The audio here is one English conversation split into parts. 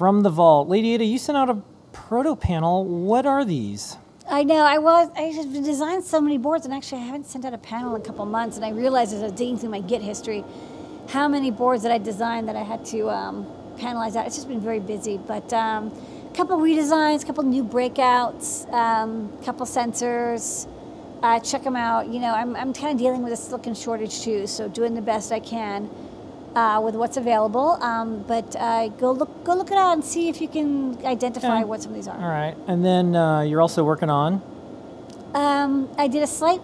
from the vault. Lady Ada, you sent out a proto panel. What are these? I know. I was. I have designed so many boards, and actually, I haven't sent out a panel in a couple months. And I realized as I was digging through my Git history, how many boards that I designed that I had to um, panelize out. It's just been very busy. But um, a couple redesigns, a couple new breakouts, a um, couple sensors. Uh, check them out. You know, I'm, I'm kind of dealing with a silicon shortage too, so doing the best I can uh, with what's available. Um, but uh, go look go look it out and see if you can identify what some of these are. All right, and then uh, you're also working on. Um, I did a slight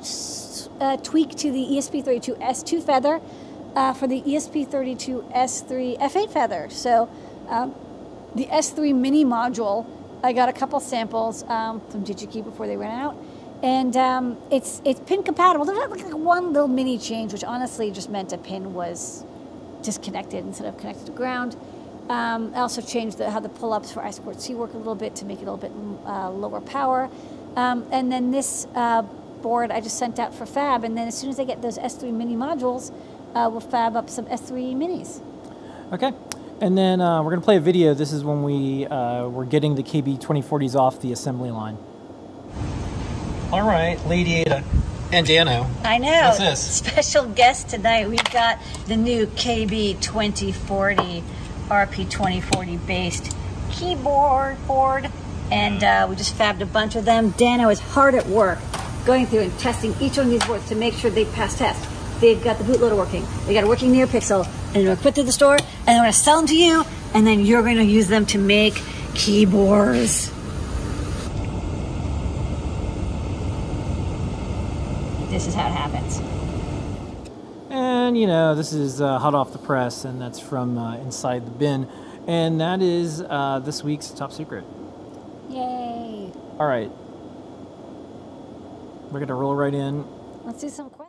uh, tweak to the ESP32 S2 feather uh, for the ESP32 S3 F8 feather. So um, the S3 mini module, I got a couple samples um, from DigiKey before they ran out. And um, it's it's pin compatible. There's like one little mini change, which honestly just meant a pin was disconnected instead of connected to ground. Um, I also changed the, how the pull-ups for I2C work a little bit to make it a little bit uh, lower power. Um, and then this uh, board I just sent out for fab, and then as soon as I get those S3 mini modules, uh, we'll fab up some S3 minis. Okay. And then uh, we're going to play a video. This is when we uh, were getting the KB2040s off the assembly line. All right, Lady Ada. And Dano. I know. What's this? Special guest tonight. We've got the new KB 2040, RP 2040 based keyboard board. And uh, we just fabbed a bunch of them. Dano is hard at work going through and testing each one of these boards to make sure they pass test. They've got the bootloader working. They got a working NeoPixel. And to put to the store and we're going to sell them to you. And then you're going to use them to make keyboards. This is how it happens. And you know, this is uh, hot off the press, and that's from uh, Inside the Bin. And that is uh, this week's top secret. Yay! All right. We're going to roll right in. Let's do some questions.